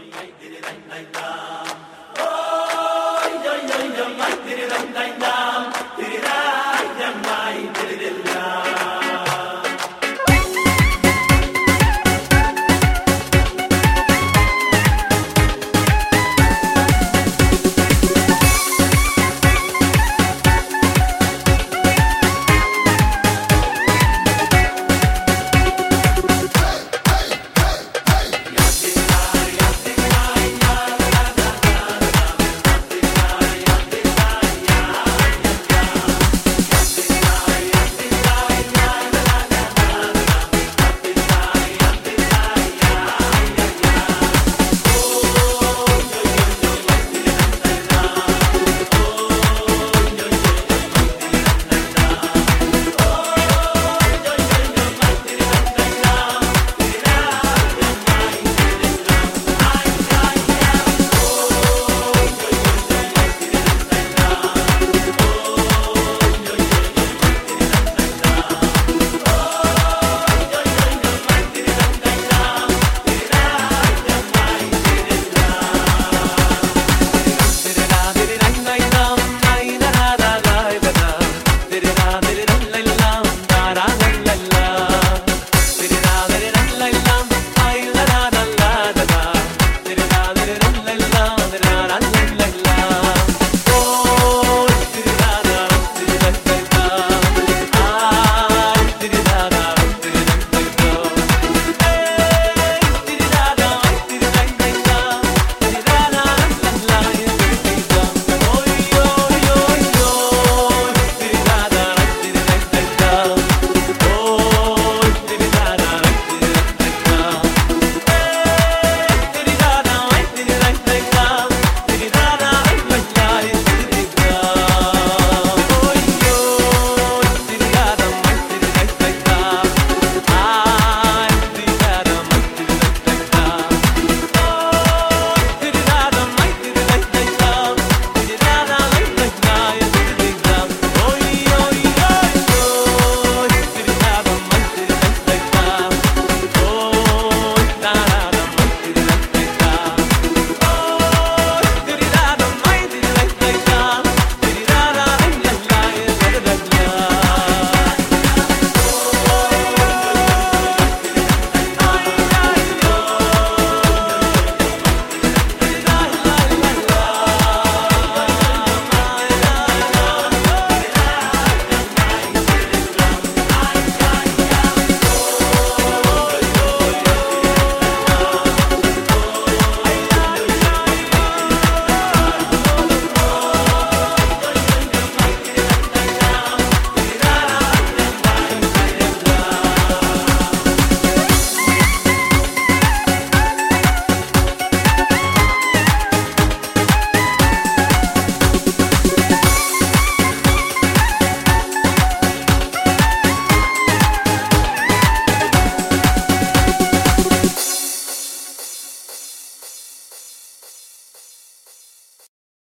la la la